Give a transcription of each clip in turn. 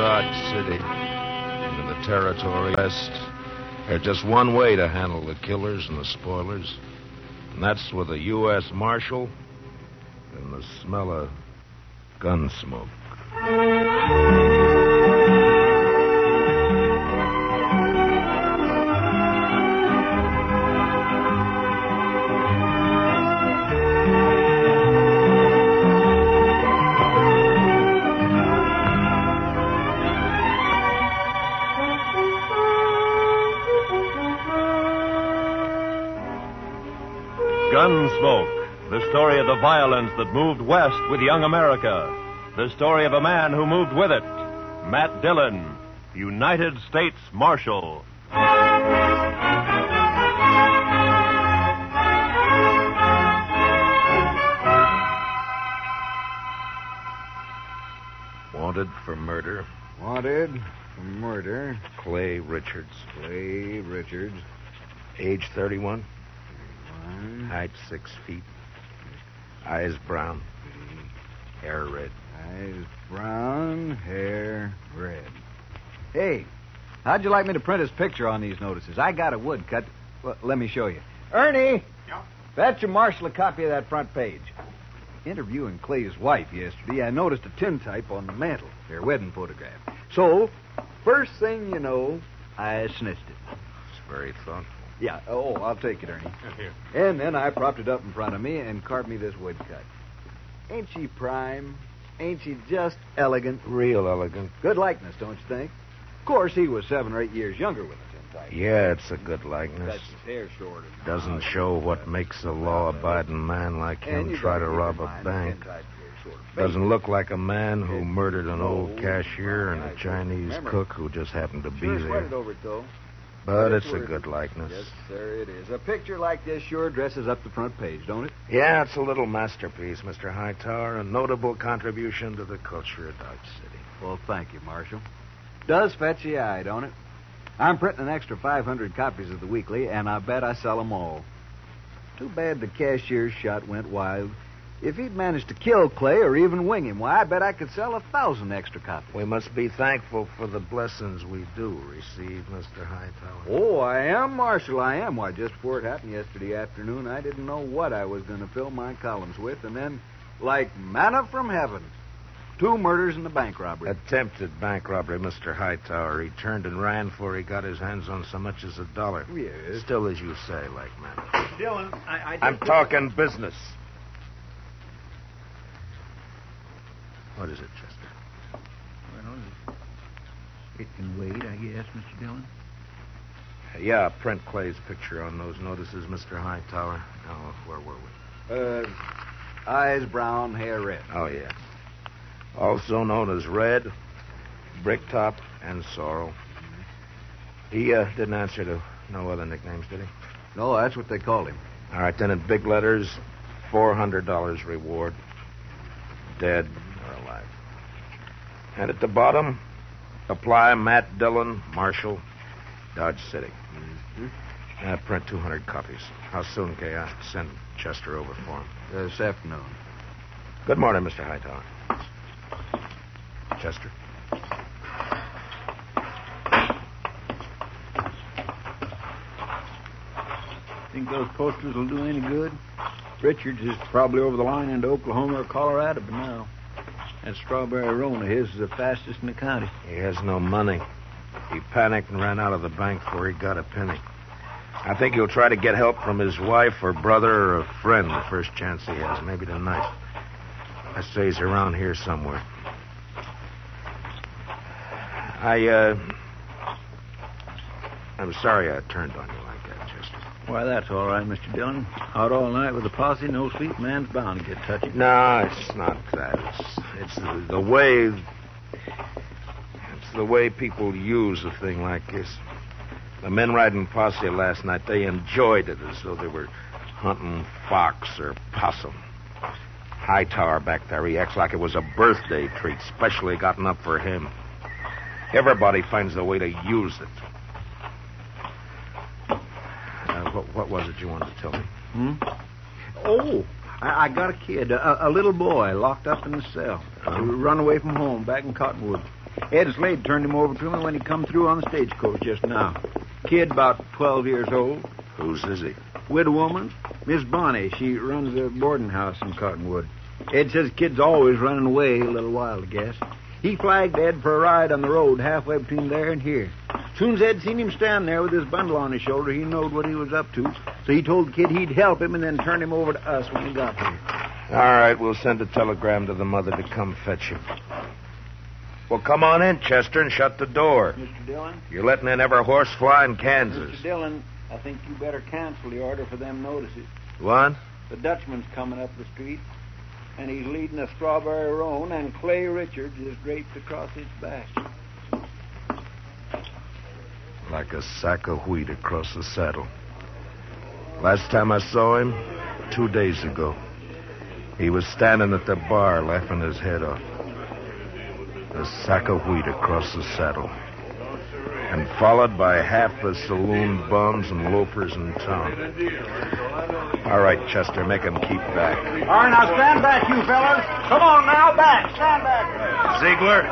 Dodge City, into the territory west, there's just one way to handle the killers and the spoilers, and that's with a U.S. Marshal and the smell of gun smoke. Story of the violence that moved west with young America. The story of a man who moved with it. Matt Dillon, United States Marshal. Wanted for murder, Wanted for murder. Clay Richards. Clay Richards. Age 31, One. height 6 feet, eyes brown, hair red. Eyes brown, hair red. Hey, how'd you like me to print his picture on these notices? I got a woodcut. Well, let me show you. Ernie! Yeah? Fetch your marshal a copy of that front page. Interviewing Clay's wife yesterday, I noticed a tintype on the mantel, their wedding photograph. So, first thing you know, I snitched it. It's very thoughtful. Yeah, oh, I'll take it, Ernie. Here. And then I propped it up in front of me and carved me this woodcut. Ain't she prime? Ain't she just elegant? Real elegant. Good likeness, don't you think? Of course, he was seven or eight years younger with the tintype. Yeah, it's a good likeness. That's his hair shorter. Doesn't show what makes a law-abiding man like him try gotta rob a bank. tintype's very sort of Doesn't look like a man who murdered an old cashier and a. Chinese cook who just happened to be Sure sweated there. Over it, though. But it's a good likeness. Yes, sir, it is. A picture like this sure dresses up the front page, don't it? Yeah, it's a little masterpiece, Mr. Hightower, a notable contribution to the culture of Dodge City. Well, thank you, Marshal. Does fetch the eye, don't it? I'm printing an extra 500 copies of the weekly, and I bet I sell 'em all. Too bad the cashier's shot went wild. If he'd managed to kill Clay or even wing him, why, I bet I could sell a thousand extra copies. We must be thankful for the blessings we do receive, Mr. Hightower. Oh, I am, Marshal, I am. Why, just before it happened yesterday afternoon, I didn't know what I was going to fill my columns with, and then, like manna from heaven, two murders and a bank robbery. Attempted bank robbery, Mr. Hightower. He turned and ran before he got his hands on so much as a dollar. Yes. Still, as you say, like manna. Dillon, I, I just... I'm talking business. What is it, Chester? Well, it can wait, I guess, Mr. Dillon. Yeah, print Clay's picture on those notices, Mr. Hightower. Oh, where were we? Uh, eyes brown, hair red. Oh, yeah. Also known as Red, Bricktop, and Sorrel. He uh, didn't answer to no other nicknames, did he? No, that's what they called him. All right, then in big letters, $400 reward. Dead or alive. And at the bottom, apply Matt Dillon, Marshal, Dodge City. Mm-hmm. Uh, print 200 copies. How soon can I send Chester over for him? Uh, this afternoon. Good morning, Mr. Hightower. Chester? Think those posters will do any good? Richards is probably over the line into Oklahoma or Colorado by now. That strawberry roan of his is the fastest in the county. He has no money. He panicked and ran out of the bank before he got a penny. I think he'll try to get help from his wife or brother or a friend the first chance he has, maybe tonight. I say he's around here somewhere. I, uh. I'm sorry I turned on you. Why, that's all right, Mr. Dillon. Out all night with a posse, no sleep, man's bound to get touchy. No, it's not that. It's, it's the, the way. It's the way people use a thing like this. The men riding posse last night, they enjoyed it as though they were hunting fox or possum. Hightower back there, he acts like it was a birthday treat, specially gotten up for him. Everybody finds a way to use it. Uh, what, what was it you wanted to tell me? Hmm? Oh, I, I got a kid, a, a little boy, locked up in the cell. Oh. Run away from home, back in Cottonwood. Ed Slade turned him over to me when he come through on the stagecoach just now. Kid about 12 years old. Whose is he? Widow woman, Miss Bonney. She runs a boarding house in Cottonwood. Ed says kid's always running away a little while, I guess. He flagged Ed for a ride on the road halfway between there and here. Soon as Ed seen him stand there with his bundle on his shoulder, he knowed what he was up to. So he told the kid he'd help him and then turn him over to us when he got here. All right, we'll send a telegram to the mother to come fetch him. Well, come on in, Chester, and shut the door. Mr. Dillon? You're letting in every horse fly in Kansas. Mr. Dillon, I think you better cancel the order for them notices. What? The Dutchman's coming up the street, and he's leading a strawberry roan, and Clay Richards is draped across his back. Like a sack of wheat across the saddle. Last time I saw him, two days ago, he was standing at the bar laughing his head off. A sack of wheat across the saddle. And followed by half the saloon bums and loafers in town. All right, Chester, make 'em keep back. All right, now stand back, you fellas. Come on now, back. Stand back. Ziegler?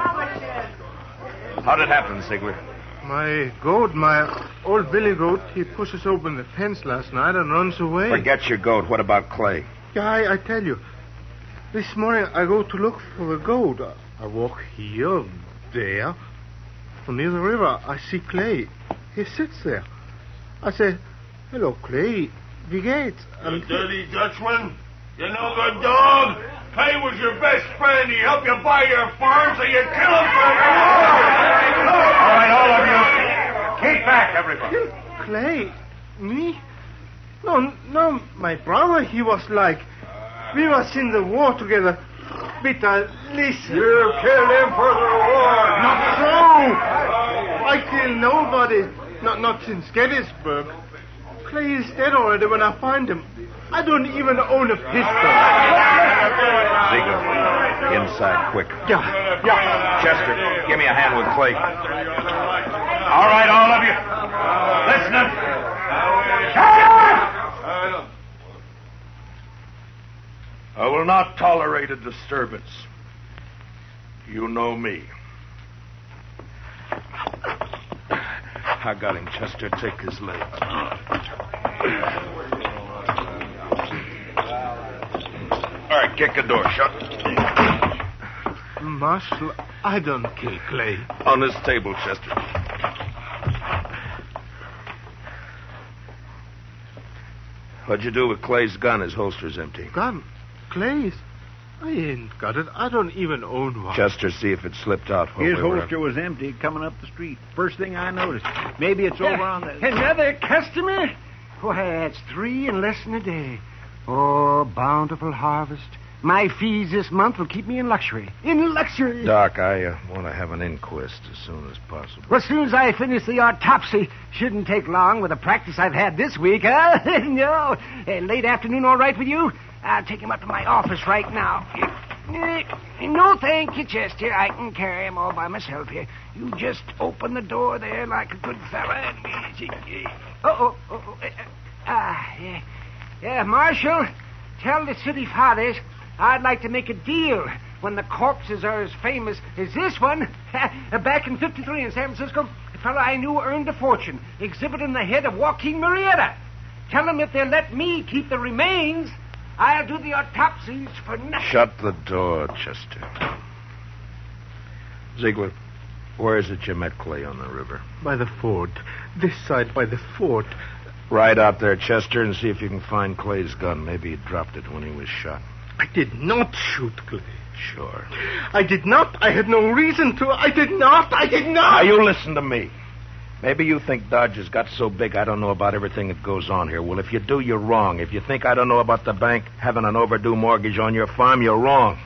How'd it happen, Ziegler? My goat, my old billy goat, he pushes open the fence last night and runs away. Forget your goat. What about Clay? Yeah, I, I tell you. This morning I go to look for the goat. I walk here, there. From near the river, I see Clay. He sits there. I say, Hello, Clay. Wie geht's? You And dirty Dutchman. You know, good dog. Clay was your best friend. He helped you buy your farm, so you kill him for All right, all of you. Keep back, everybody. Clay? Me? No, no, my brother, he was like. We was in the war together. Bitter, listen. You killed him for the war. Not so! I killed nobody. Not not since Gettysburg. Clay is dead already when I find him. I don't even own a pistol. Ziegler, inside, quick. Yeah, yeah. Chester, give me a hand with Clay. All right, all of you. Listen up. Shut up! I will not tolerate a disturbance. You know me. I got him, Chester. Take his leg. All right, kick the door shut. Marshal, I don't kill Clay. On this table, Chester. What'd you do with Clay's gun? His holster's empty. Gun? Clay's? I ain't got it. I don't even own one. Chester, see if it slipped out. while His we were- holster was empty coming up the street. First thing I noticed. Maybe it's over on the. Another customer? Why, that's three in less than a day. Oh, bountiful harvest. My fees this month will keep me in luxury. In luxury. Doc, I uh, want to have an inquest as soon as possible. Well, as soon as I finish the autopsy, shouldn't take long with the practice I've had this week, huh? no. Uh, late afternoon, all right with you? I'll take him up to my office right now. No, thank you, Chester. I can carry him all by myself here. You just open the door there like a good fella. and- Oh, oh, oh, oh. uh, Ah, yeah. Yeah, Marshal, tell the city fathers I'd like to make a deal when the corpses are as famous as this one. Back in 53 in San Francisco, a fellow I knew earned a fortune exhibiting the head of Joaquin Murrieta. Tell them if they'll let me keep the remains, I'll do the autopsies for nothing. Shut the door, Chester. Ziegler, where is it you met Clay on the river? By the fort. This side by the fort. Ride out there, Chester, and see if you can find Clay's gun. Maybe he dropped it when he was shot. I did not shoot Clay. Sure. I did not. I had no reason to. I did not. I did not. Now, you listen to me. Maybe you think Dodge has got so big I don't know about everything that goes on here. Well, if you do, you're wrong. If you think I don't know about the bank having an overdue mortgage on your farm, you're wrong.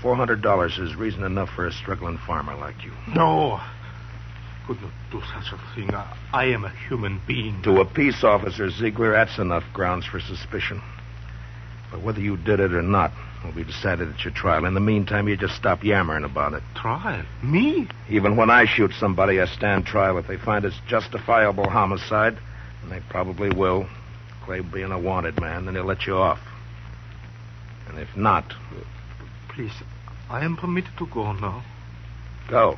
Four hundred dollars is reason enough for a struggling farmer like you. No. Could not do such a thing. I, I am a human being. To a peace officer, Ziegler, that's enough grounds for suspicion. But whether you did it or not will be decided at your trial. In the meantime, you just stop yammering about it. Trial? Me? Even when I shoot somebody, I stand trial. If they find it's justifiable homicide, and they probably will, Clay being a wanted man, then they'll let you off. And if not, Please, I am permitted to go now. go.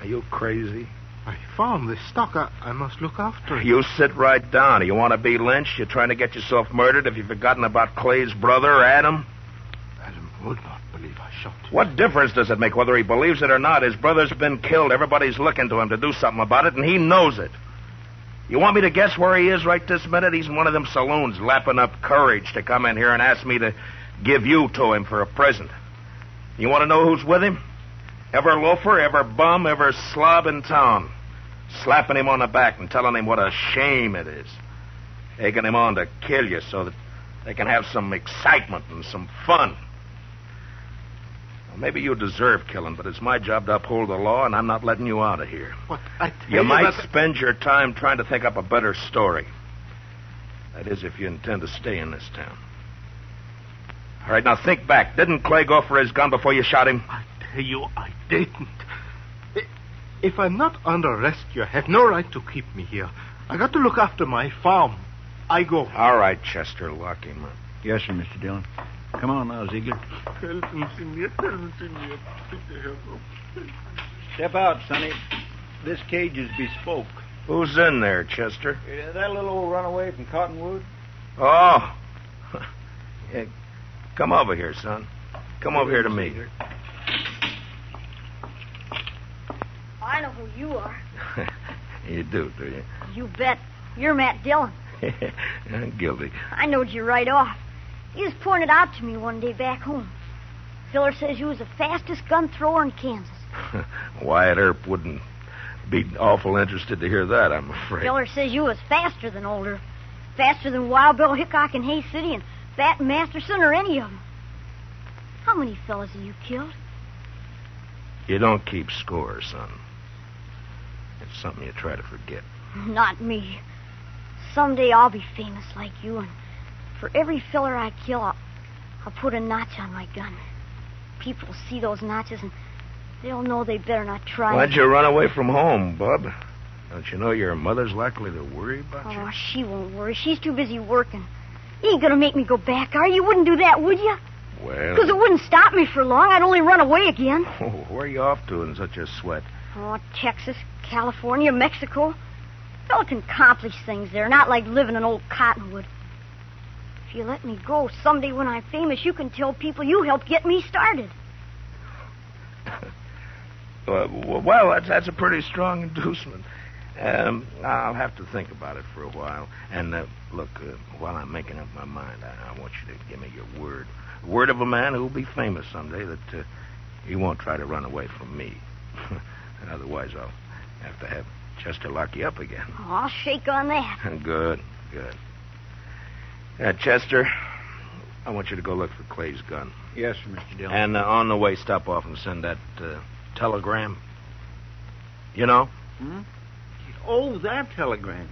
Are you crazy? I found this stock. I, I must look after it. You sit right down. You want to be lynched? You're trying to get yourself murdered? Have you've forgotten about Clay's brother, Adam? Adam would not believe I shot him. What difference does it make whether he believes it or not? His brother's been killed. Everybody's looking to him to do something about it, and he knows it. You want me to guess where he is right this minute? He's in one of them saloons lapping up courage to come in here and ask me to give you to him for a present. You want to know who's with him? Ever loafer, ever bum, ever slob in town. Slapping him on the back and telling him what a shame it is. Egging him on to kill you so that they can have some excitement and some fun. Well, maybe you deserve killing, but it's my job to uphold the law, and I'm not letting you out of here. What? I tell You might that- spend your time trying to think up a better story. That is, if you intend to stay in this town. All right, now think back. Didn't Clay go for his gun before you shot him? I tell you, I didn't. If I'm not under arrest, you have no right to keep me here. I got to look after my farm. I go. All right, Chester, lock him up. Yes, sir, Mr. Dillon. Come on now, Ziegler. Help me, senor. Help me, senor. Please help me. Step out, Sonny. This cage is bespoke. Who's in there, Chester? Uh, that little old runaway from Cottonwood? Oh. Yeah, come over here, son. Come over here to me. I know who you are. you do, do you? You bet. You're Matt Dillon. I'm guilty. I knowed you right off. You just pointed out to me one day back home. Filler says you was the fastest gun thrower in Kansas. Wyatt Earp wouldn't be awful interested to hear that, I'm afraid. Filler says you was faster than Older. Faster than Wild Bill Hickok in Hay City and Bat Masterson or any of them. How many fellas have you killed? You don't keep score, son. It's something you try to forget. Not me. Someday I'll be famous like you, and for every filler I kill, I'll, I'll put a notch on my gun. People will see those notches, and they'll know they better not try. Why'd you run away from home, bub? Don't you know your mother's likely to worry about you? Oh, she won't worry. She's too busy working. You ain't gonna make me go back, are you? You wouldn't do that, would you? Well. Because it wouldn't stop me for long. I'd only run away again. Oh, where are you off to in such a sweat? Oh, Texas, California, Mexico. Fella can accomplish things there, not like living in old Cottonwood. If you let me go, someday when I'm famous, you can tell people you helped get me started. Well, that's, that's a pretty strong inducement. Um, I'll have to think about it for a while. And uh, look, uh, while I'm making up my mind, I, I want you to give me your word. The word of a man who'll be famous someday that uh, he won't try to run away from me. Otherwise, I'll have to have Chester lock you up again. Oh, I'll shake on that. good, good. Now, Chester, I want you to go look for Clay's gun. Yes, sir, Mr. Dillon. And uh, on the way, stop off and send that uh, telegram. You know? Hmm? Oh, that telegram.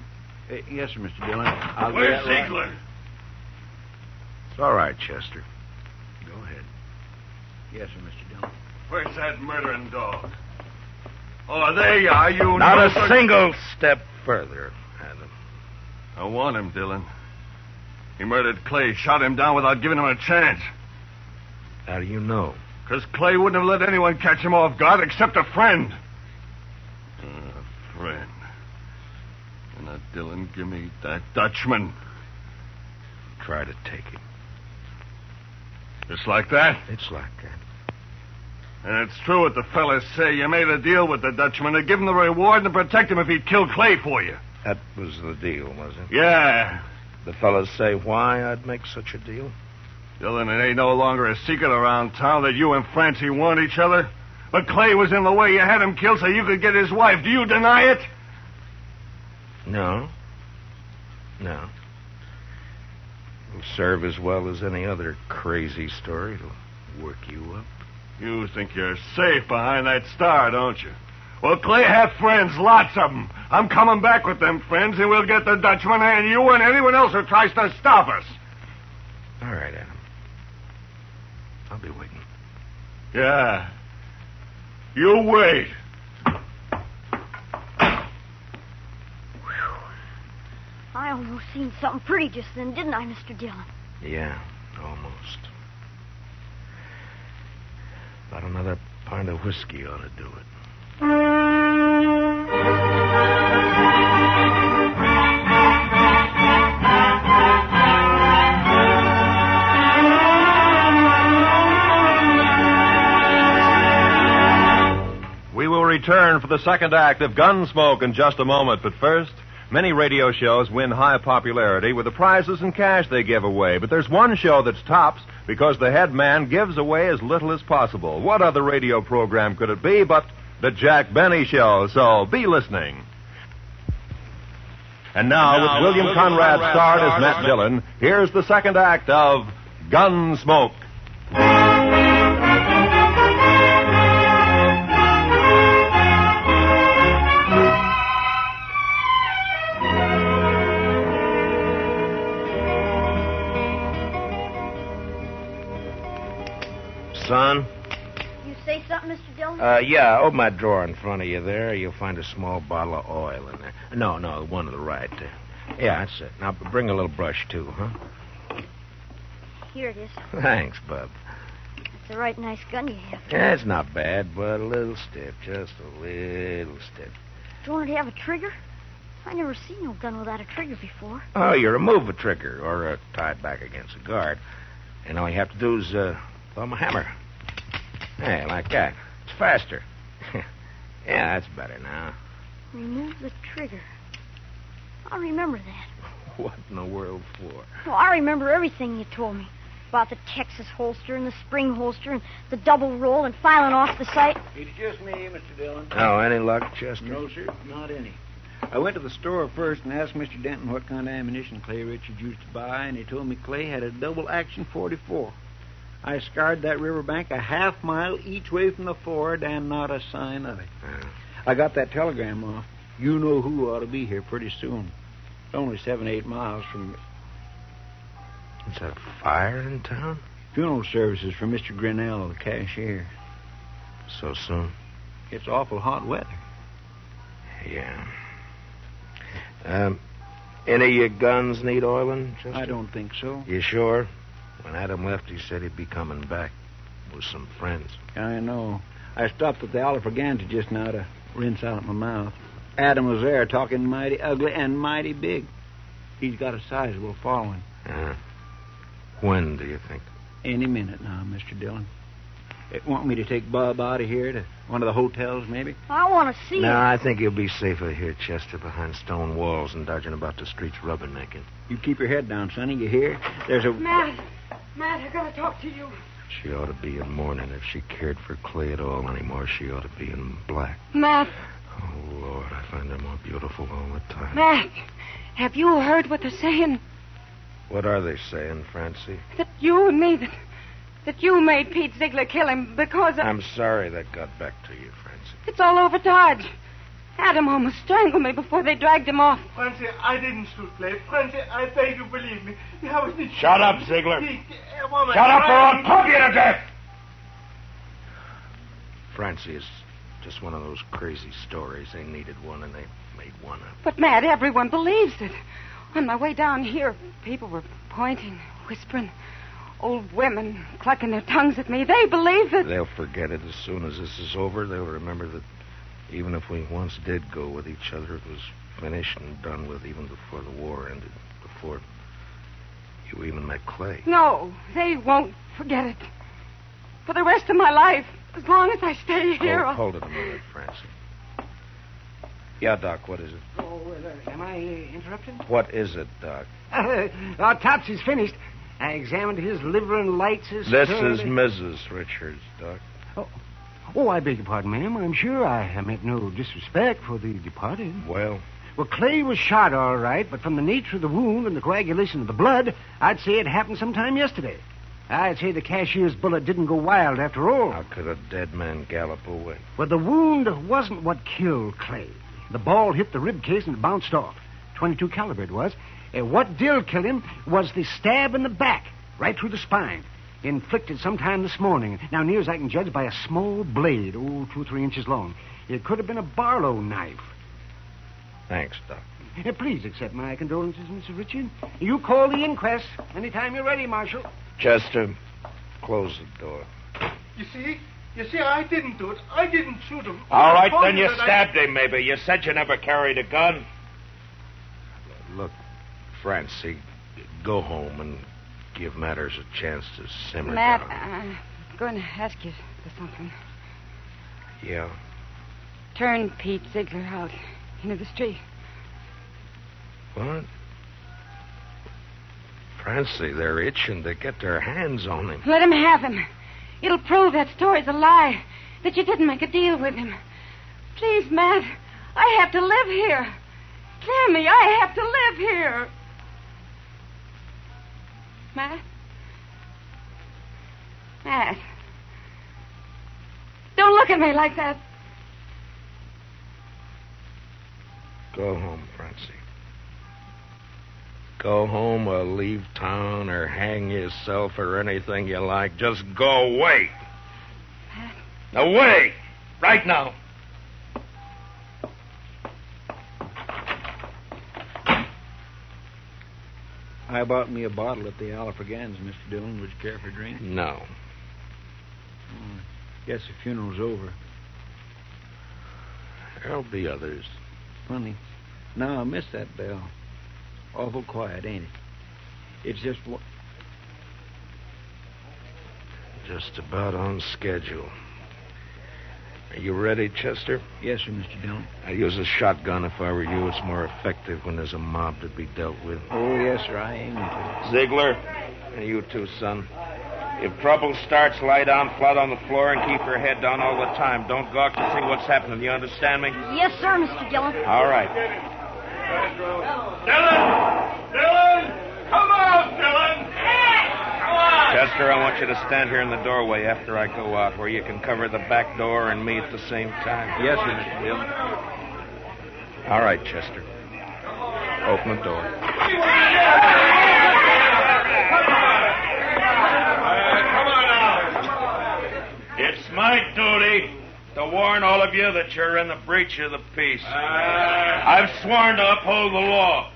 Uh, yes, sir, Mr. Dillon. I'll get Where's that right- It's all right, Chester. Go ahead. Yes, sir, Mr. Dillon. Where's that murdering dog? Oh, there you are, you Not a single step further, Adam. I want him, Dillon. He murdered Clay, shot him down without giving him a chance. How do you know? Because Clay wouldn't have let anyone catch him off guard except a friend. Uh, a friend. And now, Dillon, give me that Dutchman. Try to take him. Just like that? It's like that. And it's true what the fellas say. You made a deal with the Dutchman to give him the reward and to protect him if he'd kill Clay for you. That was the deal, was it? Yeah. The fellas say why I'd make such a deal? Dillon, it ain't no longer a secret around town that you and Francie want each other. But Clay was in the way. You had him killed so you could get his wife. Do you deny it? No. No. It'll serve as well as any other crazy story. It'll work you up. You think you're safe behind that star, don't you? Well, Clay had friends, lots of them. I'm coming back with them friends, and we'll get the Dutchman and you and anyone else who tries to stop us. All right, Adam. I'll be waiting. Yeah. You wait. I almost seen something pretty just then, didn't I, Mr. Dillon? Yeah, almost. About another pint of whiskey ought to do it. We will return for the second act of Gunsmoke in just a moment, but first, many radio shows win high popularity with the prizes and cash they give away. But there's one show that's tops because the head man gives away as little as possible. What other radio program could it be but the Jack Benny Show? So be listening. And now, Now, with William William Conrad Conrad starred as Matt Dillon, here's the second act of Gunsmoke. Son? You say something, Mr. Dillon? Uh, yeah, open that drawer in front of you there. You'll find a small bottle of oil in there. No, no, the one to the right. Yeah, that's it. Now, bring a little brush, too, huh? Here it is. Thanks, Bub. It's a right nice gun you have. Yeah, it's not bad, but a little stiff. Just a little stiff. Don't it to have a trigger? I never seen no gun without a trigger before. Oh, you remove a trigger or uh, tie it back against a guard. And all you have to do is uh, thumb a hammer. Hey, like that. It's faster. yeah, that's better now. Remove the trigger. I'll remember that. What in the world for? Well, I remember everything you told me about the Texas holster and the spring holster and the double roll and filing off the sight. It's just me, Mr. Dillon. Oh, any luck, Chester? No, sir, not any. I went to the store first and asked Mr. Denton what kind of ammunition Clay Richards used to buy, and he told me Clay had a double action 44. I scoured that riverbank a half mile each way from the ford, and not a sign of it. I got that telegram off. You know who ought to be here pretty soon. It's only seven, eight miles from Is that a fire in town? funeral services for Mr. Grinnell, the cashier. So soon? It's awful hot weather. Yeah. Um, any of your guns need oiling, Chester? I don't think so. You sure? When Adam left, he said he'd be coming back with some friends. I know. I stopped at the Oliver Ganta just now to rinse out my mouth. Adam was there talking mighty ugly and mighty big. He's got a sizable following. Uh, when do you think? Any minute now, Mr. Dillon. They want me to take Bob out of here to one of the hotels, maybe? I want to see No, it. I think you'll be safer here, Chester, behind stone walls and dodging about the streets rubbernecking. You keep your head down, Sonny. You hear? There's a. Matt, Matt, I gotta talk to you. She ought to be in mourning. If she cared for Clay at all anymore, she ought to be in black. Matt, Oh, Lord, I find her more beautiful all the time. Matt, have you heard what they're saying? What are they saying, Francie? That you and me, that, that you made Pete Ziegler kill him because of, I'm sorry that got back to you, Francie. it's all over Dodge. Adam almost strangled me before they dragged him off. Francie, I didn't shoot Clay. Francie, I beg you, believe me. I was nicht- Shut up, Ziegler. Ich- a Shut up or I'll pump you to death! Francie is just one of those crazy stories. They needed one and they made one up. But, Matt, everyone believes it. On my way down here, people were pointing, whispering. Old women clucking their tongues at me. They believe it. They'll forget it as soon as this is over. They'll remember that even if we once did go with each other, it was finished and done with even before the war ended, before you even met Clay. No, they won't Forget it. For the rest of my life, as long as I stay here. Hold, hold it a minute, Francie. Yeah, Doc, what is it? Oh, uh, am I uh, interrupted? What is it, Doc? Uh, autopsy's finished. I examined his liver and lights his. This is Mrs. Richards, Doc. Oh, Oh, I beg your pardon, ma'am. I'm sure I meant no disrespect for the departed. Well, Well, Clay was shot all right, but from the nature of the wound and the coagulation of the blood, I'd say it happened sometime yesterday. I'd say the cashier's bullet didn't go wild after all. how could a dead man gallop away? Well, the wound wasn't what killed Clay. The ball hit the rib case and it bounced off. 22 caliber it was. And what did kill him was the stab in the back, right through the spine, inflicted sometime this morning. Now, near as I can judge, by a small blade, oh, two or three inches long. It could have been a Barlow knife. Thanks, Doc. Uh, please accept my condolences, Mr. Richard. You call the inquest anytime you're ready, Marshal. Chester, close the door. You see? You see, I didn't do it. I didn't shoot him. All I right, told then you that I- stabbed him, maybe. You said you never carried a gun. Look, Francie, go home and give matters a chance to simmer Matt, down. I'm going to ask you for something. Yeah. Turn Pete Ziegler out into the street. What? Francie, they're itching to get their hands on him. Let him have him. It'll prove that story's a lie, that you didn't make a deal with him. Please, Matt, I have to live here. Hear me, I have to live here. Matt? Matt. Don't look at me like that. Go home, Francie. Go home or leave town or hang yourself or anything you like. Just go away. Away! Right now. I bought me a bottle at the Alafragans, Mr. Dillon. Would you care for a drink? No. Guess the funeral's over. There'll be others. Funny. Now I miss that bell. Awful quiet, ain't it? It's just. Just about on schedule. Are you ready, Chester? Yes, sir, Mr. Dillon. I'd use a shotgun if I were you. It's more effective when there's a mob to be dealt with. Oh, yes, sir. I aim to. Ziegler, and you too, son. If trouble starts, lie down flat on the floor and keep your head down all the time. Don't gawk to see what's happening. You understand me? Yes, sir, Mr. Dillon. All right. Dillon! Dillon! Come on, Dillon! Come on! Chester, I want you to stand here in the doorway after I go out, where you can cover the back door and me at the same time. Yes, sir, Mr. Dillon. All right, Chester. Open the door. Uh, come on now. It's my duty to warn all of you that you're in the breach of the peace. Uh. I've sworn to uphold the law.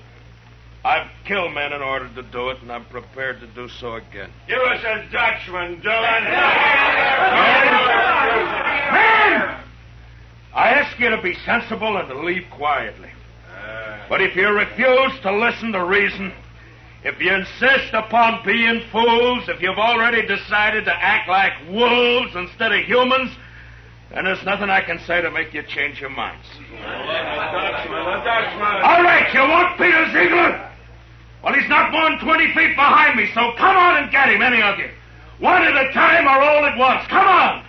I've killed men in order to do it, and I'm prepared to do so again. You us a Dutchman, Dillon. Men! I ask you to be sensible and to leave quietly. But if you refuse to listen to reason, if you insist upon being fools, if you've already decided to act like wolves instead of humans, then there's nothing I can say to make you change your minds. All right, you want Peter Ziegler? Well, he's not more than 20 feet behind me, so come on and get him, any of you. One at a time or all at once. Come on.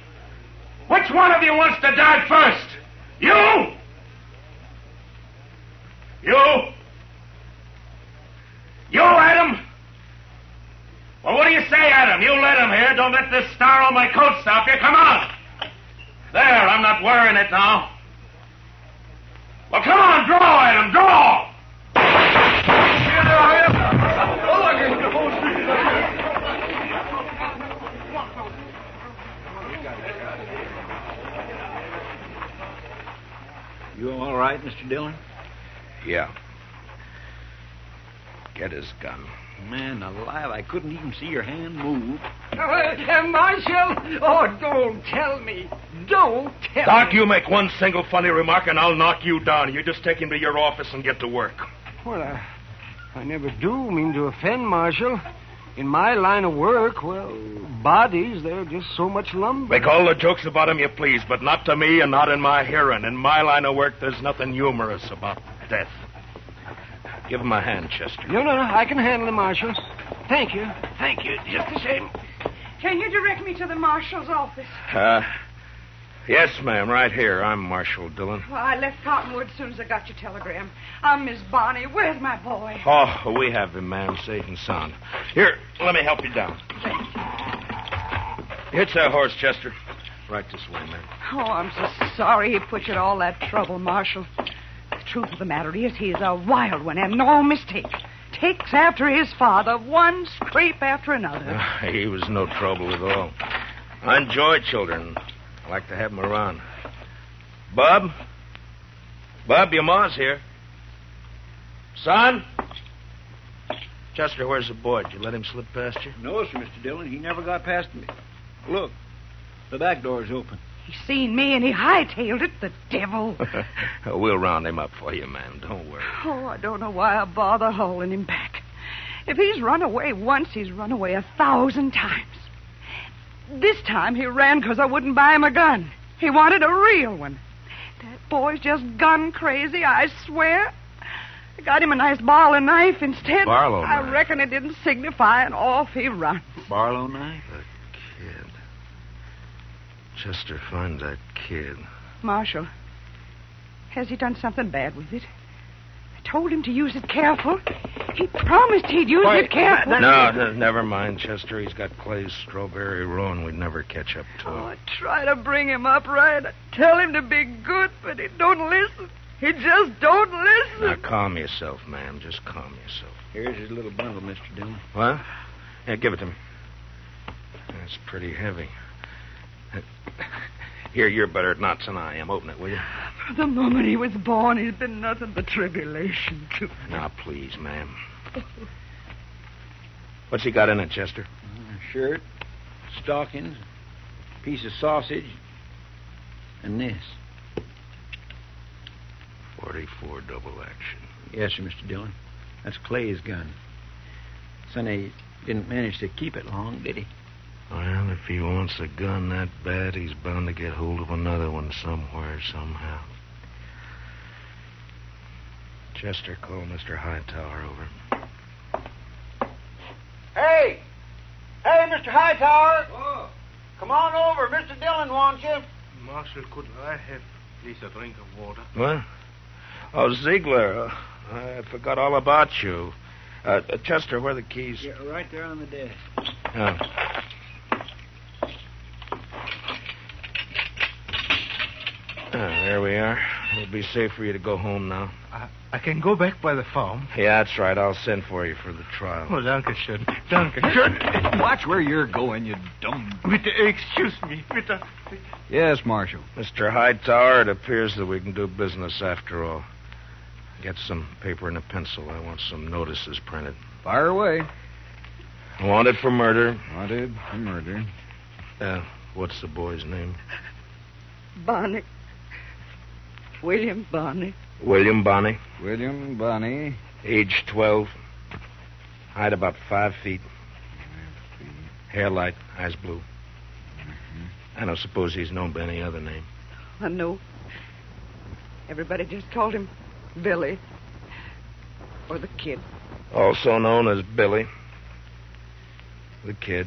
Which one of you wants to die first? You? You? You, Adam? Well, what do you say, Adam? You let him here. Don't let this star on my coat stop you. Come on. There, I'm not wearing it now. Well, come on, draw, Adam, draw. You all right, Mr. Dillon? Yeah. Get his gun. Man alive, I couldn't even see your hand move. Uh, Marshal! Oh, don't tell me. Don't tell Doc, me. you make one single funny remark and I'll knock you down. You just take him to your office and get to work. Well, I, I never do mean to offend, Marshal. In my line of work, well, bodies. They're just so much lumber. Make all the jokes about him you please, but not to me and not in my hearing. In my line of work, there's nothing humorous about death. Give him a hand, Chester. No, no, no. I can handle it, Marshal. Thank you. Thank you. Just the same. Can you direct me to the marshal's office? Uh, yes, ma'am, right here. I'm Marshal Dillon. Well, I left Cottonwood as soon as I got your telegram. I'm Miss Bonney. Where's my boy? Oh, we have him, ma'am, safe and sound. Here, let me help you down. Thank you. Hitch that horse, Chester. Right this way, ma'am. Oh, I'm so sorry he put you to all that trouble, Marshal. The truth of the matter is, he's a wild one, and no mistake. Takes after his father, one scrape after another. he was no trouble at all. I enjoy children. I like to have him around. Bob? Bob, your ma's here. Son? Chester, where's the boy? Did you let him slip past you? No, sir, Mr. Dillon. He never got past me. Look, the back door's open. He seen me and he hightailed it, the devil. we'll round him up for you, ma'am. Don't worry. Oh, I don't know why I bother hauling him back. If he's run away once, he's run away a thousand times. This time he ran because I wouldn't buy him a gun. He wanted a real one. That boy's just gun crazy, I swear. I got him a nice Barlow knife instead. Barlow I knife? reckon it didn't signify, and off he runs. Barlow knife? The kid. Chester, find that kid. Marshal, has he done something bad with it? I told him to use it careful. He promised he'd use Why, it careful. No, no, never mind, Chester. He's got Clay's strawberry row, and we'd never catch up to Oh. I try to bring him up right. I tell him to be good, but he don't listen. He just don't listen. Now, calm yourself, ma'am. Just calm yourself. Here's his little bundle, Mr. Dillon. What? Yeah, give it to me. That's pretty heavy. Here, you're better at knots than I am. Open it, will you? From the moment he was born, he's been nothing but tribulation to me. Now, please, ma'am. What's he got in it, Chester? A shirt, stockings, piece of sausage, and this. 44 double action. Yes, sir, Mr. Dillon. That's Clay's gun. Sonny didn't manage to keep it long, did he? Well, if he wants a gun that bad, he's bound to get hold of another one somewhere, somehow. Chester, call Mr. Hightower over. Hey! Hey, Mr. Hightower! Come on over. Mr. Dillon wants you. Marshal, could I have please a drink of water? What? Oh, Ziegler. Uh, I forgot all about you. Uh, uh, Chester, where are the keys? Yeah, right there on the desk. Oh. Ah, there we are. It'll be safe for you to go home now. I, I can go back by the farm. Yeah, that's right. I'll send for you for the trial. Oh, danke schön. Danke schön. Watch where you're going, you dumb. Bitte, excuse me. Bitte. Yes, Marshal. Mr. Hightower, it appears that we can do business after all. Get some paper and a pencil. I want some notices printed. Fire away. Wanted for murder. Wanted for murder. Uh, what's the boy's name? Bonney. William Bonney. William Bonney. William Bonney. Age 12. Height about five feet. Hair light, eyes blue. Mm-hmm. I don't suppose he's known by any other name. I know. Everybody just called him Billy. Or the kid. Also known as Billy. The kid.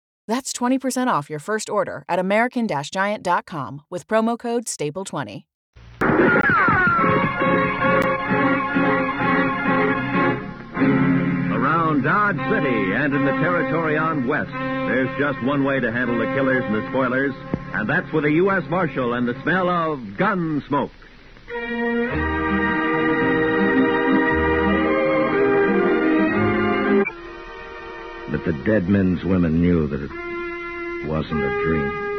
That's 20% off your first order at American Giant.com with promo code STAPLE20. Around Dodge City and in the territory on West, there's just one way to handle the killers and the spoilers, and that's with a U.S. Marshal and the smell of gun smoke. But the dead men's women knew that it wasn't a dream.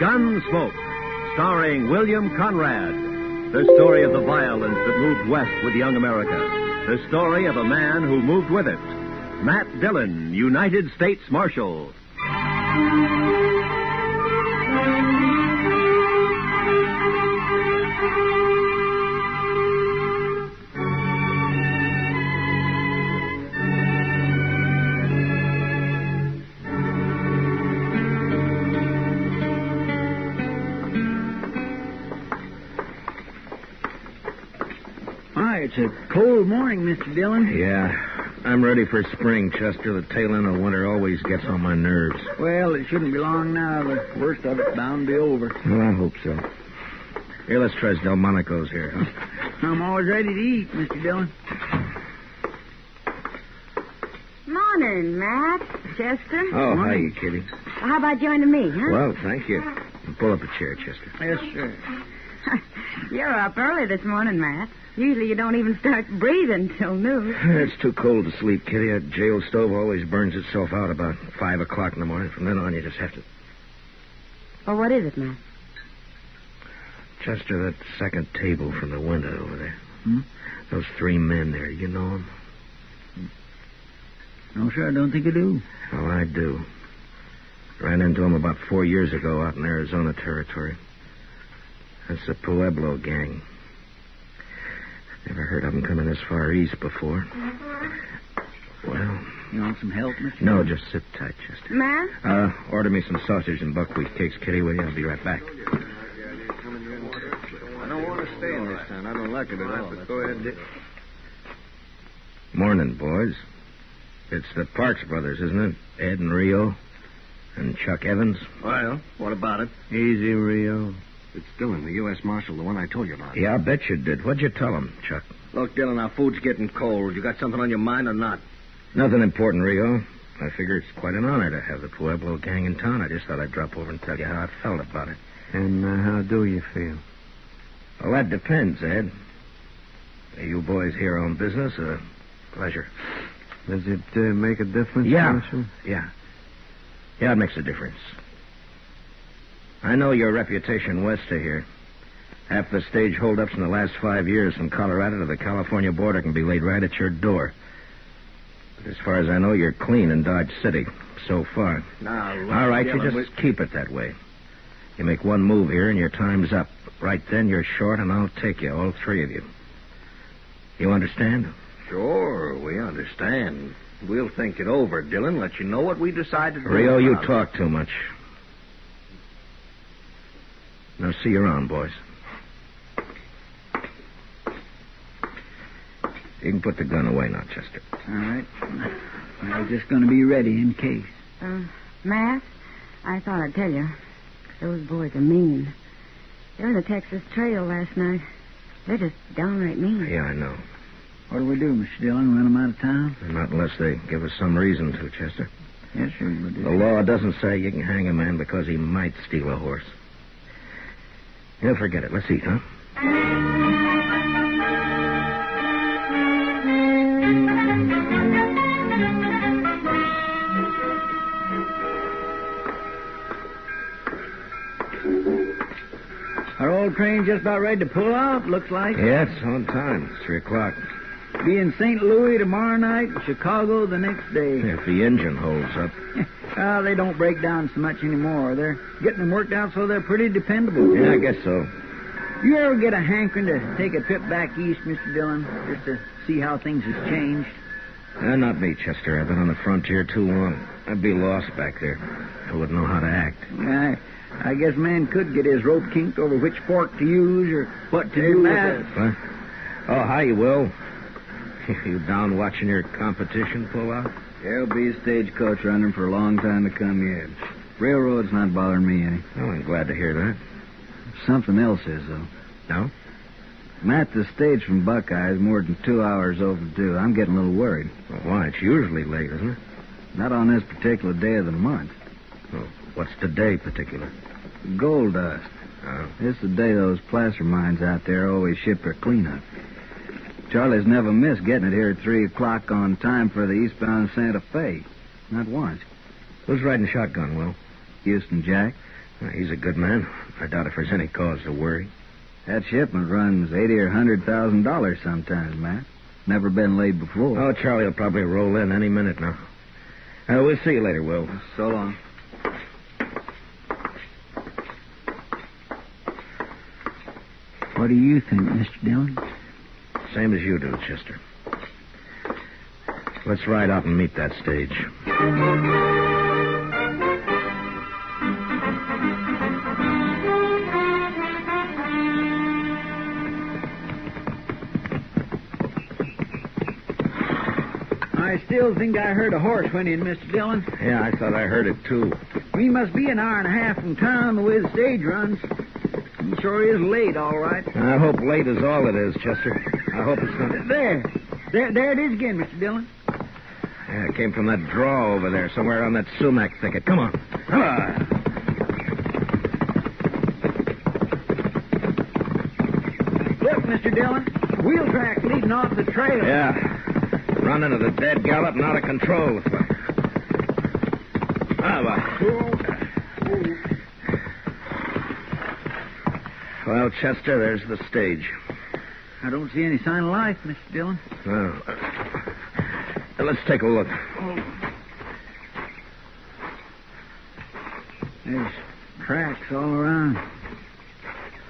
Gunsmoke, starring William Conrad. The story of the violence that moved west with young America. The story of a man who moved with it. Matt Dillon, United States Marshal. It's a cold morning, Mr. Dillon. Yeah, I'm ready for spring, Chester. The tail end of winter always gets on my nerves. Well, it shouldn't be long now. The worst of it's bound to be over. Well, I hope so. Here, let's try Delmonico's here, huh? I'm always ready to eat, Mr. Dillon. Morning, Matt. Chester. Oh, hi, Kitty. How about joining me, huh? Well, thank you. Pull up a chair, Chester. Yes, sir. You're up early this morning, Matt. Usually you don't even start breathing till noon. It's too cold to sleep, Kitty. That jail stove always burns itself out about five o'clock in the morning. From then on, you just have to. Well, what is it, Matt? Chester, that second table from the window over there. Hmm? Those three men there, you know them? No, sir, I don't think I do. Oh, I do. Ran into them about four years ago out in Arizona territory. That's the Pueblo gang. Never heard of them coming this far east before. Well, You want some help, Mr. no, just sit tight, Chester. Matt? Uh, order me some sausage and buckwheat cakes, Kitty, will you? I'll be right back. I don't want to stay in this town. I don't like it at all. But go ahead. Dick. Morning, boys. It's the Parks brothers, isn't it? Ed and Rio. And Chuck Evans. Well, what about it? Easy, Rio. It's Dillon, the U.S. Marshal, the one I told you about. Yeah, I bet you did. What'd you tell him, Chuck? Look, Dillon, our food's getting cold. You got something on your mind or not? Nothing important, Rio. I figure it's quite an honor to have the Pueblo gang in town. I just thought I'd drop over and tell you how I felt about it. And uh, how do you feel? Well, that depends, Ed. Are you boys here on business or pleasure? Does it uh, make a difference, Yeah. Marshal? Yeah. Yeah, it makes a difference. I know your reputation west of here. Half the stage holdups in the last five years from Colorado to the California border can be laid right at your door. But as far as I know, you're clean in Dodge City so far. Now, look, All right, you just keep it that way. You make one move here and your time's up. Right then, you're short, and I'll take you, all three of you. You understand? Sure, we understand. We'll think it over, Dillon. Let you know what we decide to do. Rio, you talk too much. Now, see you around, boys. You can put the gun away now, Chester. All right. I was just going to be ready in case. Uh, Matt, I thought I'd tell you. Those boys are mean. They were in the Texas Trail last night. They're just downright mean. Yeah, I know. What do we do, Mr. Dillon? Run them out of town? Not unless they give us some reason to, Chester. Yes, sir. But The law doesn't say you can hang a man because he might steal a horse. Yeah, forget it. Let's eat, huh? Our old train just about ready to pull out, looks like. Yeah, it's on time. It's three o'clock. Be in St. Louis tomorrow night, and Chicago the next day. If the engine holds up. Ah, they don't break down so much anymore. They're getting them worked out so they're pretty dependable. Yeah, I guess so. You ever get a hankering to take a trip back east, Mr. Dillon, just to see how things have changed? Uh, not me, Chester. I've been on the frontier too long. I'd be lost back there. I wouldn't know how to act. I, I guess man could get his rope kinked over which fork to use or what to Hey, do. With it. What? Oh, hi, you Will. You down watching your competition pull out? There'll be a stagecoach running for a long time to come yet. Railroad's not bothering me any. Well, I'm glad to hear that. Something else is, though. No? Matt, the stage from Buckeye is more than two hours overdue. I'm getting a little worried. Well, why? It's usually late, isn't it? Not on this particular day of the month. Well, what's the day particular? Gold dust. Oh. Is the day those placer mines out there always ship their cleanup. Charlie's never missed getting it here at 3 o'clock on time for the eastbound Santa Fe. Not once. Who's riding shotgun, Will? Houston Jack. Well, he's a good man. I doubt if there's any cause to worry. That shipment runs eighty or hundred thousand dollars sometimes, Matt. Never been laid before. Oh, Charlie will probably roll in any minute now. Uh, we'll see you later, Will. So long. What do you think, Mr. Dillon? Same as you do, Chester. Let's ride out and meet that stage. I still think I heard a horse went in, Mr. Dillon. Yeah, I thought I heard it too. We must be an hour and a half from town the way the stage runs. He sure is late, all right. I hope late is all it is, Chester. I hope it's not. There. There, there it is again, Mr. Dillon. Yeah, it came from that draw over there, somewhere on that sumac thicket. Come on. Come on. Look, Mr. Dillon. Wheel track leading off the trail. Yeah. Running at a dead gallop and out of control. Ah, well. Well, Chester, there's the stage. I don't see any sign of life, Mr. Dillon. Well, uh, let's take a look. There's tracks all around.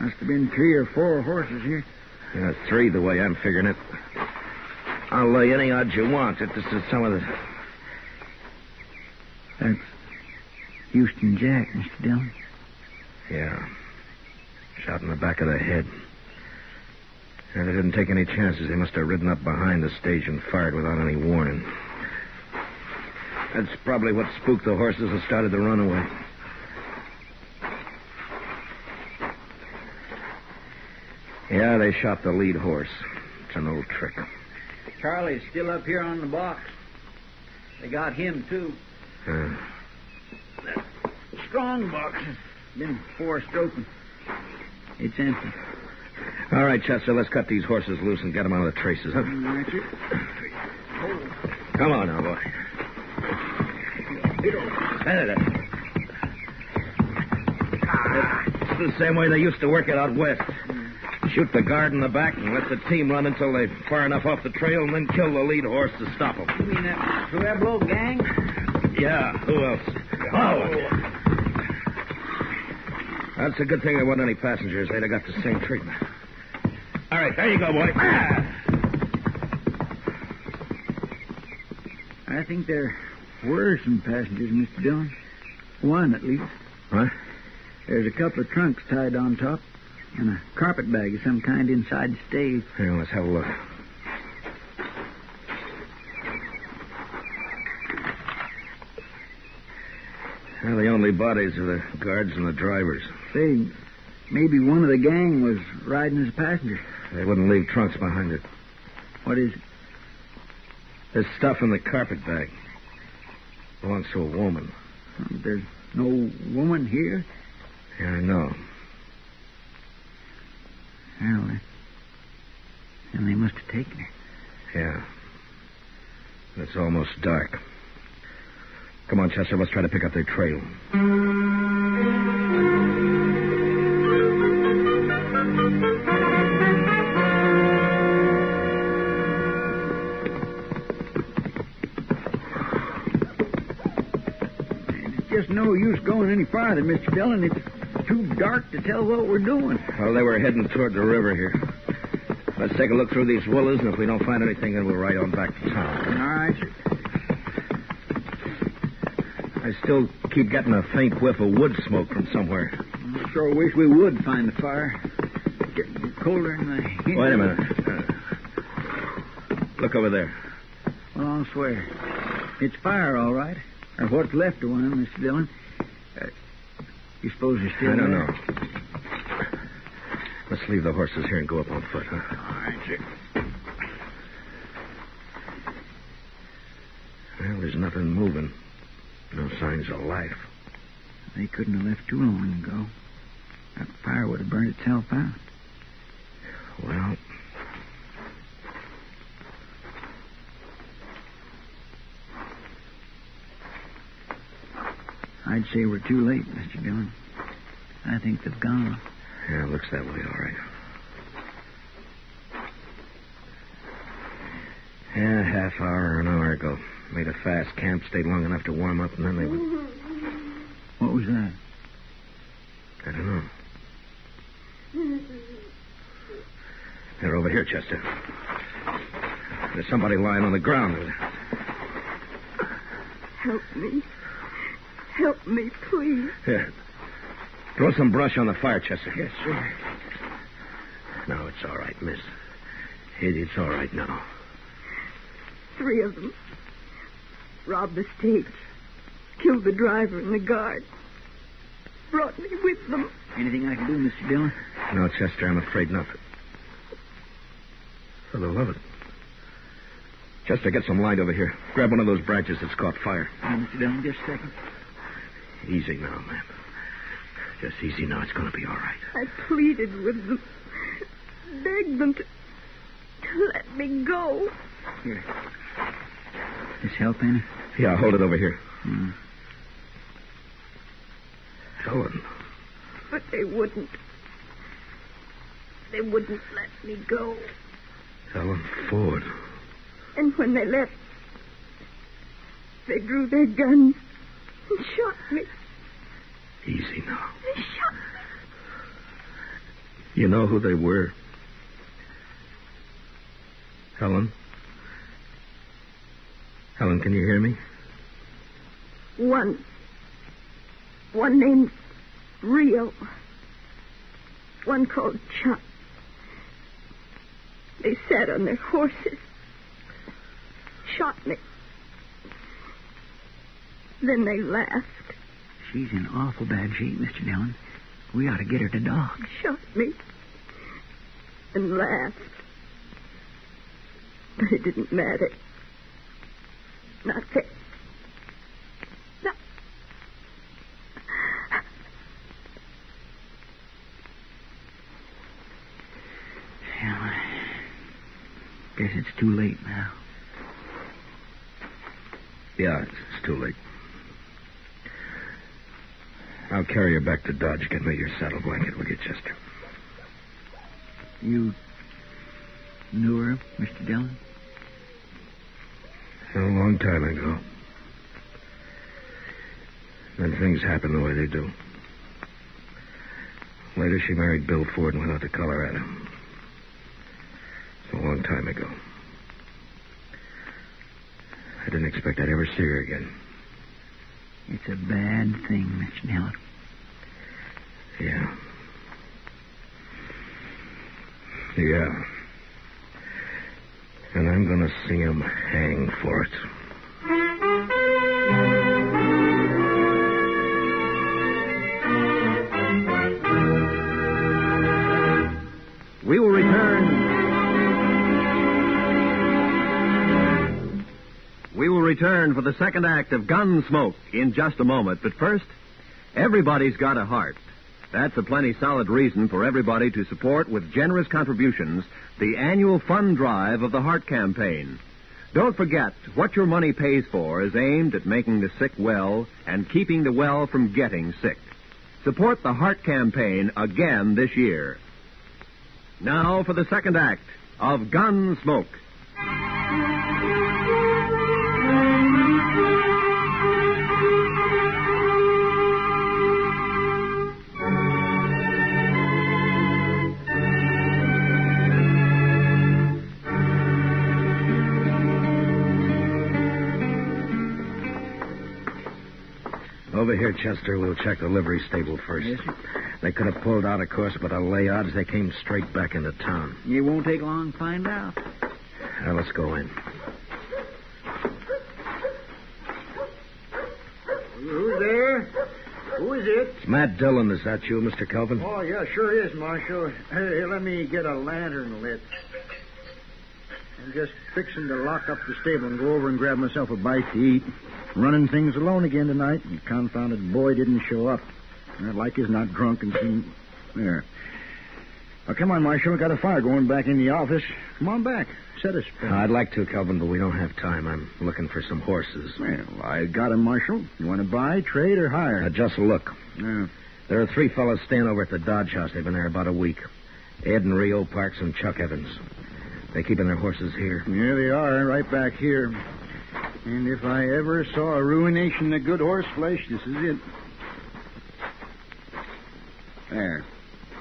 Must have been three or four horses here. Yeah, three, the way I'm figuring it. I'll lay any odds you want that this is some of the. That's Houston Jack, Mr. Dillon. Yeah. Shot in the back of the head. And they didn't take any chances. They must have ridden up behind the stage and fired without any warning. That's probably what spooked the horses and started the runaway. Yeah, they shot the lead horse. It's an old trick. Charlie's still up here on the box. They got him, too. Uh, Strong box has been forced open. It's empty. All right, Chester, let's cut these horses loose and get them out of the traces, huh? Mm, that's. Come on now, boy. It's the same way they used to work it out west. Shoot the guard in the back and let the team run until they're far enough off the trail and then kill the lead horse to stop them. You mean that Pueblo gang? Yeah, who else? Oh. oh That's a good thing there wasn't any passengers. They'd have got the same treatment. All right, there you go, boy. I think there were some passengers, Mr. Dillon. One, at least. What? There's a couple of trunks tied on top and a carpet bag of some kind inside the stage. Here, let's have a look. Well, the only bodies are the guards and the drivers. Say, maybe one of the gang was riding as a passenger. They wouldn't leave trunks behind it. What is it? There's stuff in the carpet bag. Belongs to a woman. Um, There's no woman here? Yeah, I know. Well, then they must have taken her. Yeah. It's almost dark. Come on, Chester, let's try to pick up their trail. Just no use going any farther, Mr. Dillon. It's too dark to tell what we're doing. Well, they were heading toward the river here. Let's take a look through these willows, and if we don't find anything, then we'll ride on back to town. All right. I still keep getting a faint whiff of wood smoke from somewhere. I sure wish we would find the fire. Getting colder than the... heat. Wait a minute. Uh, look over there. Well, I'll swear. It's fire, all right. Or what's left of one, Mr. Dillon. Uh, you suppose you're still I don't there? know. Let's leave the horses here and go up on foot, huh? All right, sir. Well, there's nothing moving. No signs of life. They couldn't have left too long ago. That fire would have burned itself out. Well, I'd say we're too late, Mr. Dillon. I think they've gone. yeah, it looks that way, all right. Yeah, half hour or an hour ago. Made a fast camp, stayed long enough to warm up, and then they went. What was that? I don't know. They're over here, Chester. There's somebody lying on the ground. Help me. Help me, please. Here. Throw some brush on the fire, Chester. Yes, sir. No, it's all right, miss. It, it's all right now. Three of them. Robbed the stage. Killed the driver and the guard. Brought me with them. Anything I can do, Mr. Dillon? No, Chester, I'm afraid not. For the love of it. Chester, get some light over here. Grab one of those branches that's caught fire. Oh, Mr. Dillon, just a second. Easy now, man. Just easy now. It's going to be all right. I pleaded with them. Begged them to, to let me go. Here. This help any? Yeah, hold it over here. Hmm. Helen. But they wouldn't. They wouldn't let me go. Helen Ford. And when they left, they drew their guns and shot me. Easy now. They shot me. You know who they were? Helen? Helen, can you hear me? One. One named Rio. One called Chuck. They sat on their horses. Shot me. Then they laughed. She's in awful bad shape, Mr. Dillon. We ought to get her to doc. Shot me. And laughed. But it didn't matter. Not that. Well, I guess it's too late now. Yeah, it's too late. I'll carry her back to Dodge. Get me your saddle blanket, will you, Chester? You knew her, Mr. Dillon? A long time ago. Then things happen the way they do. Later, she married Bill Ford and went out to Colorado. It's a long time ago. I didn't expect I'd ever see her again. It's a bad thing, Mr. Dillon. Yeah. Yeah. And I'm going to see him hang for it. We will return. We will return for the second act of Gunsmoke in just a moment. But first, everybody's got a heart. That's a plenty solid reason for everybody to support with generous contributions the annual fund drive of the Heart Campaign. Don't forget, what your money pays for is aimed at making the sick well and keeping the well from getting sick. Support the Heart Campaign again this year. Now for the second act of Gunsmoke. Here, Chester, we'll check the livery stable first. Yes, sir. They could have pulled out, of course, but I'll lay odds they came straight back into town. It won't take long to find out. Now, let's go in. Who's there? Who is it? It's Matt Dillon. Is that you, Mr. Kelvin? Oh, yeah, sure is, Marshal. Hey, let me get a lantern lit. I'm just fixing to lock up the stable and go over and grab myself a bite to eat. Running things alone again tonight. The confounded boy didn't show up. I'd like he's not drunk and seen. There. Now, come on, Marshal. We've got a fire going back in the office. Come on back. Set us. Uh, I'd like to, Kelvin, but we don't have time. I'm looking for some horses. Well, I got 'em, Marshal. You want to buy, trade, or hire? Uh, just look. Yeah. There are three fellows staying over at the Dodge House. They've been there about a week. Ed and Rio Parks and Chuck Evans. They're keeping their horses here. Yeah, they are, right back here. And if I ever saw a ruination of good horse flesh, this is it. There.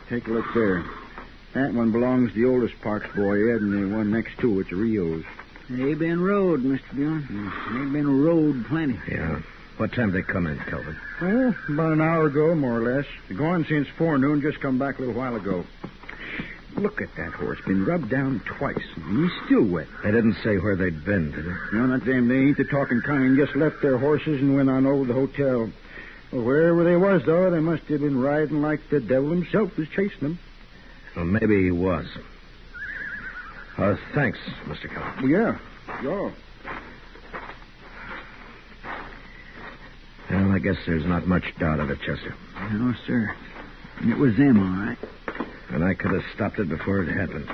Take a look there. That one belongs to the oldest Parks boy, Ed, and the one next to it's a Rio's. They been rode, Mr. Dillon. They been rode plenty. Yeah. What time did they come in, Kelvin? Well, about an hour ago, more or less. They're gone since forenoon, just come back a little while ago. Look at that horse. Been rubbed down twice. and He's still wet. They didn't say where they'd been, did they? No, not them. They ain't the talking kind. Just left their horses and went on over to the hotel. Well, wherever they was, though, they must have been riding like the devil himself was chasing them. Well, maybe he was. Uh, thanks, Mr. Kelvin. Yeah. Yeah. Well, I guess there's not much doubt of it, Chester. No, sir. It was them, all right. And I could have stopped it before it happened.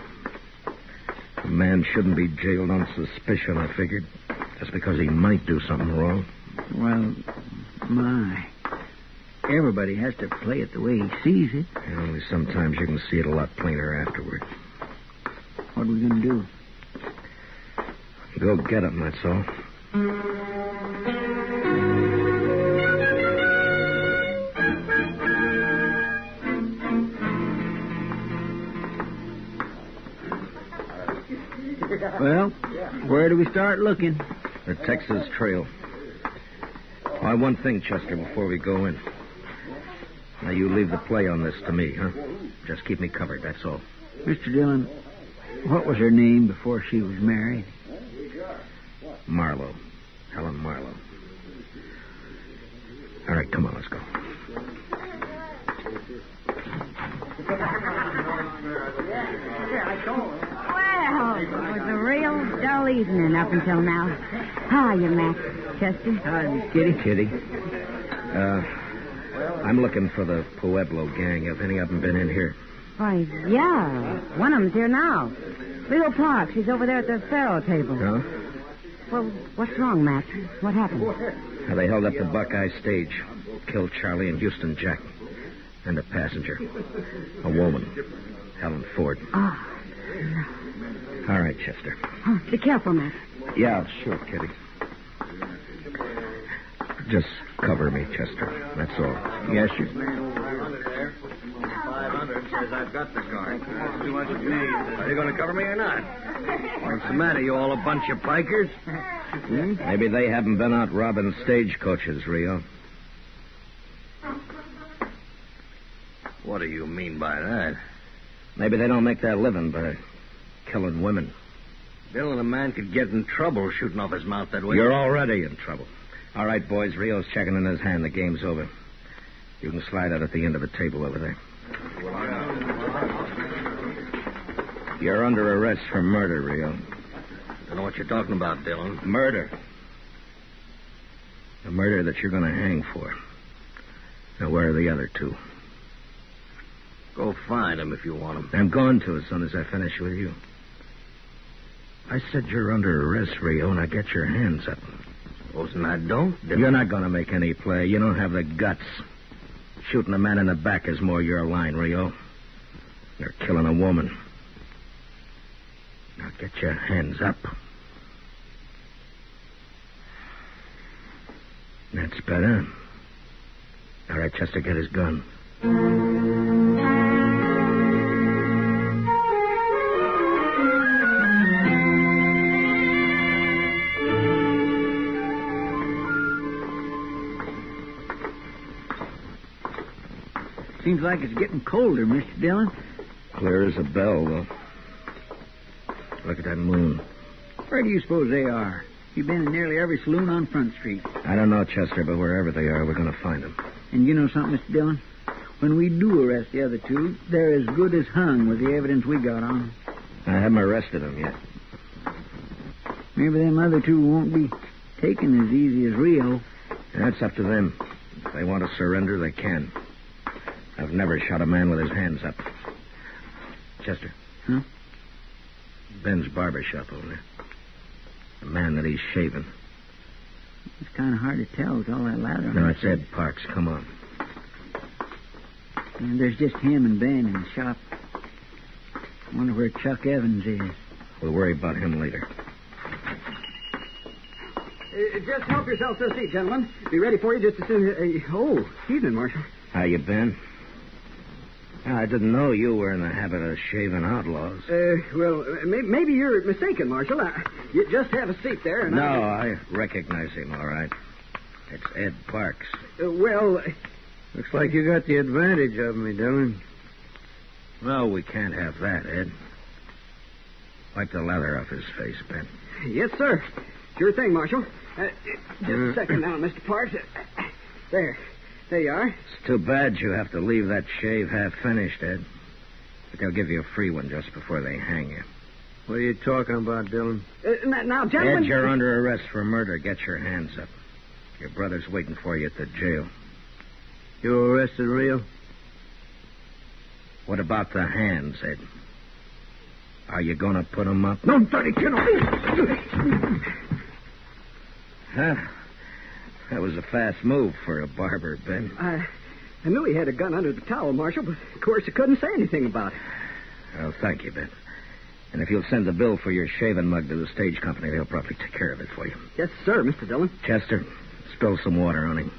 A man shouldn't be jailed on suspicion, I figured, just because he might do something wrong. Well, my. Everybody has to play it the way he sees it. Only sometimes you can see it a lot plainer afterward. What are we going to do? Go get him, that's all. Well, where do we start looking? The Texas Trail. Why, one thing, Chester, before we go in. Now, you leave the play on this to me, huh? Just keep me covered, that's all. Mr. Dillon, what was her name before she was married? Marlowe. Helen Marlowe. All right, come on, let's go. Well, it was a real dull evening up until now. How are you, Matt? Chester? Hi, Kitty. Kitty. Uh, I'm looking for the Pueblo gang. Have any of them been in here? Why, yeah. One of them's here now. Leo Park. She's over there at the faro table. Huh? Well, what's wrong, Matt? What happened? Now, they held up the Buckeye stage. Killed Charlie and Houston Jack. And a passenger. A woman. Helen Ford. Ah. All right, Chester. Oh, be careful, Matt. Yeah, sure, Kitty. Just cover me, Chester. That's all. Yes, sir. Says I've got the guard. Too much of me. Are you going to cover me or not? What's the matter? You all a bunch of pikers? Hmm? Maybe they haven't been out robbing stagecoaches, Rio. What do you mean by that? Maybe they don't make their living by killing women. Bill and a man could get in trouble shooting off his mouth that way. You're already in trouble. All right, boys. Rio's checking in his hand. The game's over. You can slide out at the end of the table over there. You're under arrest for murder, Rio. Don't know what you're talking about, Dillon. Murder. The murder that you're going to hang for. Now, where are the other two? Go find him if you want him. I'm going to as soon as I finish with you. I said you're under arrest, Rio. Now get your hands up. Supposing I don't? Dillon? You're not going to make any play. You don't have the guts. Shooting a man in the back is more your line, Rio. You're killing a woman. Now get your hands up. That's better. All right, Chester, get his gun. Seems like it's getting colder, Mr. Dillon. Clear as a bell, though. Look at that moon. Where do you suppose they are? You've been in nearly every saloon on Front Street. I don't know, Chester, but wherever they are, we're going to find them. And you know something, Mr. Dillon? When we do arrest the other two, they're as good as hung with the evidence we got on them. I haven't arrested them yet. Maybe them other two won't be taken as easy as Rio. That's up to them. If they want to surrender, they can. I've never shot a man with his hands up. Chester. Huh? Ben's barber shop over there. The man that he's shaving. It's kind of hard to tell with all that lather. on No, his it's Ed Parks. Come on. And there's just him and Ben in the shop. I wonder where Chuck Evans is. We'll worry about him later. Uh, just help yourself to a seat, gentlemen. Be ready for you just as soon as. Uh, oh, evening, Marshal. How you been? I didn't know you were in the habit of shaving outlaws. Uh, well, may- maybe you're mistaken, Marshal. You just have a seat there, and No, I... I recognize him, all right. It's Ed Parks. Uh, well, uh, Looks like you got the advantage of me, Dillon. Well, we can't have that, Ed. Wipe the leather off his face, Ben. yes, sir. Sure thing, Marshal. Uh, just a second now, Mr. Parks. Uh, There. There you are. It's too bad you have to leave that shave half finished, Ed. But they'll give you a free one just before they hang you. What are you talking about, Dillon? Uh, now, now, gentlemen... Ed, you're under arrest for murder. Get your hands up. Your brother's waiting for you at the jail. You arrested Rio? What about the hands, Ed? Are you going to put them up? No, dirty kid. Huh? That was a fast move for a barber, Ben. I, I knew he had a gun under the towel, Marshal, but of course I couldn't say anything about it. Well, thank you, Ben. And if you'll send the bill for your shaving mug to the stage company, they'll probably take care of it for you. Yes, sir, Mr. Dillon. Chester, spill some water on him.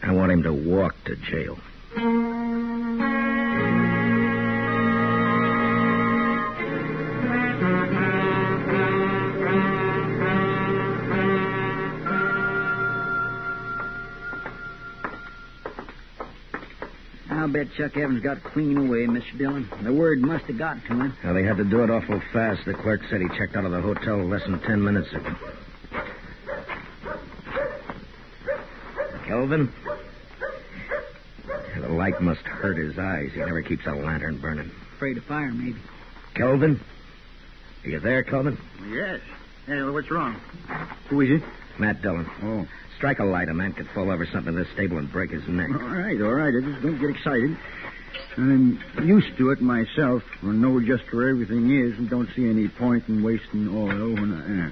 I want him to walk to jail. I'll bet Chuck Evans got clean away, Mr. Dillon. The word must have got to him. Well, they had to do it awful fast. The clerk said he checked out of the hotel less than ten minutes ago. Kelvin? The light must hurt his eyes. He never keeps a lantern burning. Afraid of fire, maybe. Kelvin? Are you there, Kelvin? Yes. Hey, what's wrong? Who is it? Matt Dillon. Oh. Strike a light. A man could fall over something in this stable and break his neck. All right, all right. I just don't get excited. I'm used to it myself. I know just where everything is and don't see any point in wasting oil when I. Uh.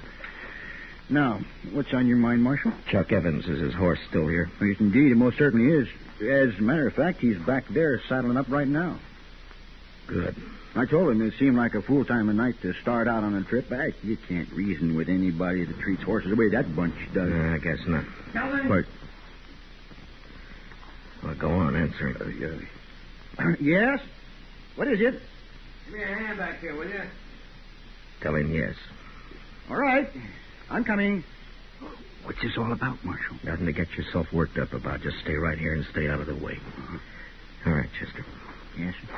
Now, what's on your mind, Marshal? Chuck Evans, is his horse still here? Yes, indeed. It most certainly is. As a matter of fact, he's back there saddling up right now. Good. I told him it seemed like a fool time of night to start out on a trip back. You can't reason with anybody that treats horses the way that bunch does. Uh, I guess not. What? Well, go on, answer. Uh, yes? What is it? Give me a hand back here, will you? Tell him yes. All right. I'm coming. What's this all about, Marshal? Nothing to get yourself worked up about. Just stay right here and stay out of the way. All right, Chester. Yes, sir.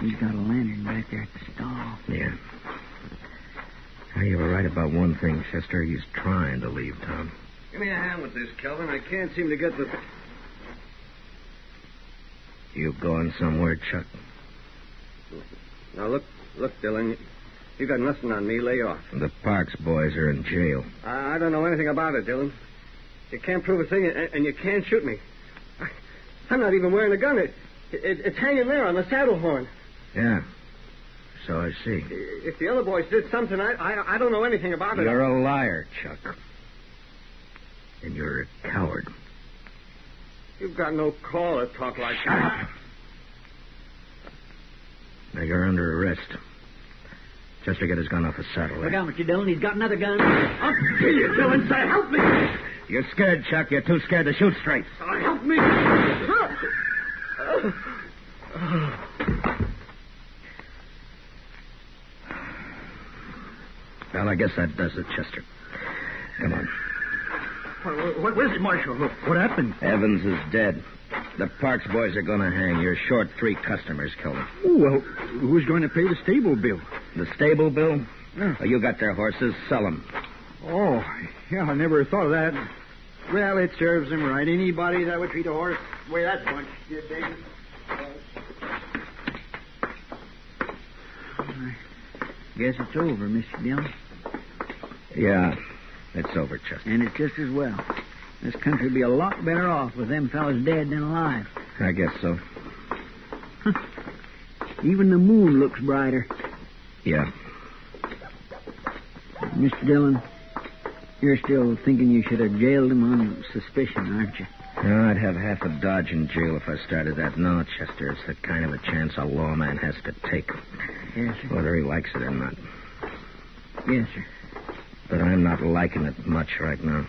He's got a lantern back there at the stall. Yeah. Now, you were right about one thing, Chester. He's trying to leave town. Give me a hand with this, Kelvin. I can't seem to get the. You going somewhere, Chuck? Now look, look, Dillon. You got nothing on me. Lay off. The Parks boys are in jail. I, I don't know anything about it, Dillon. You can't prove a thing, and, and you can't shoot me. I, I'm not even wearing a gun. It, it, it's hanging there on the saddle horn. Yeah. So I see. If the other boys did something, I, I, I don't know anything about it. You're a liar, Chuck. And you're a coward. You've got no call to talk like that. Now you're under arrest. Chester, get his gun off his saddle. Look out, Mr. Dillon. He's got another gun. I'll kill you, Dillon. Say, help me. You're scared, Chuck. You're too scared to shoot straight. Uh, help me. Well, I guess that does it, Chester. Come on. What, what is it, Marshal? What happened? Evans is dead. The Parks boys are going to hang. You're short three customers, killed him. Well, who's going to pay the stable bill? The stable bill? Yeah. Oh, you got their horses. Sell them. Oh, yeah, I never thought of that. Well, it serves them right. Anybody that would treat a horse the way that bunch did, David. Guess it's over, Mr. Dillon. Yeah, it's over, Chester. And it's just as well. This country'd be a lot better off with them fellas dead than alive. I guess so. Even the moon looks brighter. Yeah. Mr. Dillon, you're still thinking you should have jailed him on suspicion, aren't you? No, I'd have half a Dodge in jail if I started that. No, Chester, it's the kind of a chance a lawman has to take. Yes, sir. Whether he likes it or not. Yes, sir. But I'm not liking it much right now.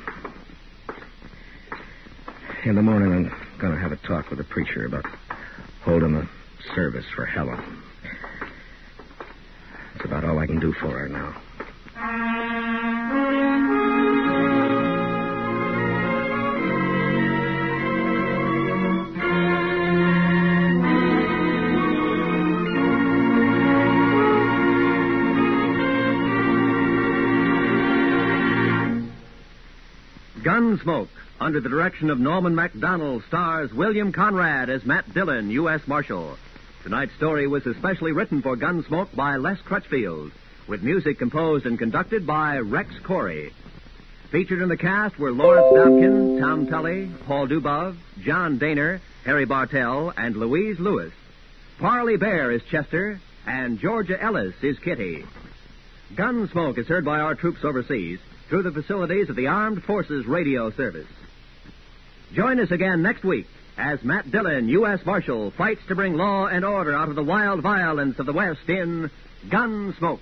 In the morning, I'm going to have a talk with the preacher about holding a service for Helen. That's about all I can do for her now. Gunsmoke, under the direction of Norman Macdonnell, stars William Conrad as Matt Dillon, U.S. Marshal. Tonight's story was especially written for Gunsmoke by Les Crutchfield, with music composed and conducted by Rex Koury. Featured in the cast were Lawrence Dobkin, Tom Tully, Paul Dubov, John Dehner, Harry Bartell, and Louise Lewis. Parley Baer is Chester, and Georgia Ellis is Kitty. Gunsmoke is heard by our troops overseas through the facilities of the Armed Forces Radio Service. Join us again next week as Matt Dillon, U.S. Marshal, fights to bring law and order out of the wild violence of the West in Gunsmoke.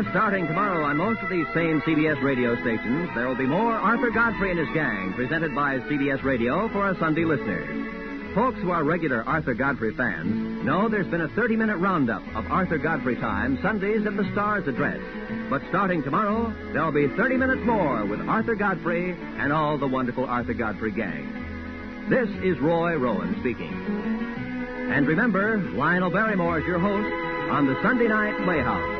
Yes, starting tomorrow on most of these same CBS radio stations, there will be more Arthur Godfrey and his gang presented by CBS Radio for our Sunday listeners. Folks who are regular Arthur Godfrey fans know there's been a 30 minute roundup of Arthur Godfrey time Sundays at the Star's address. But starting tomorrow, there'll be 30 minutes more with Arthur Godfrey and all the wonderful Arthur Godfrey gang. This is Roy Rowan speaking. And remember, Lionel Barrymore is your host on the Sunday Night Playhouse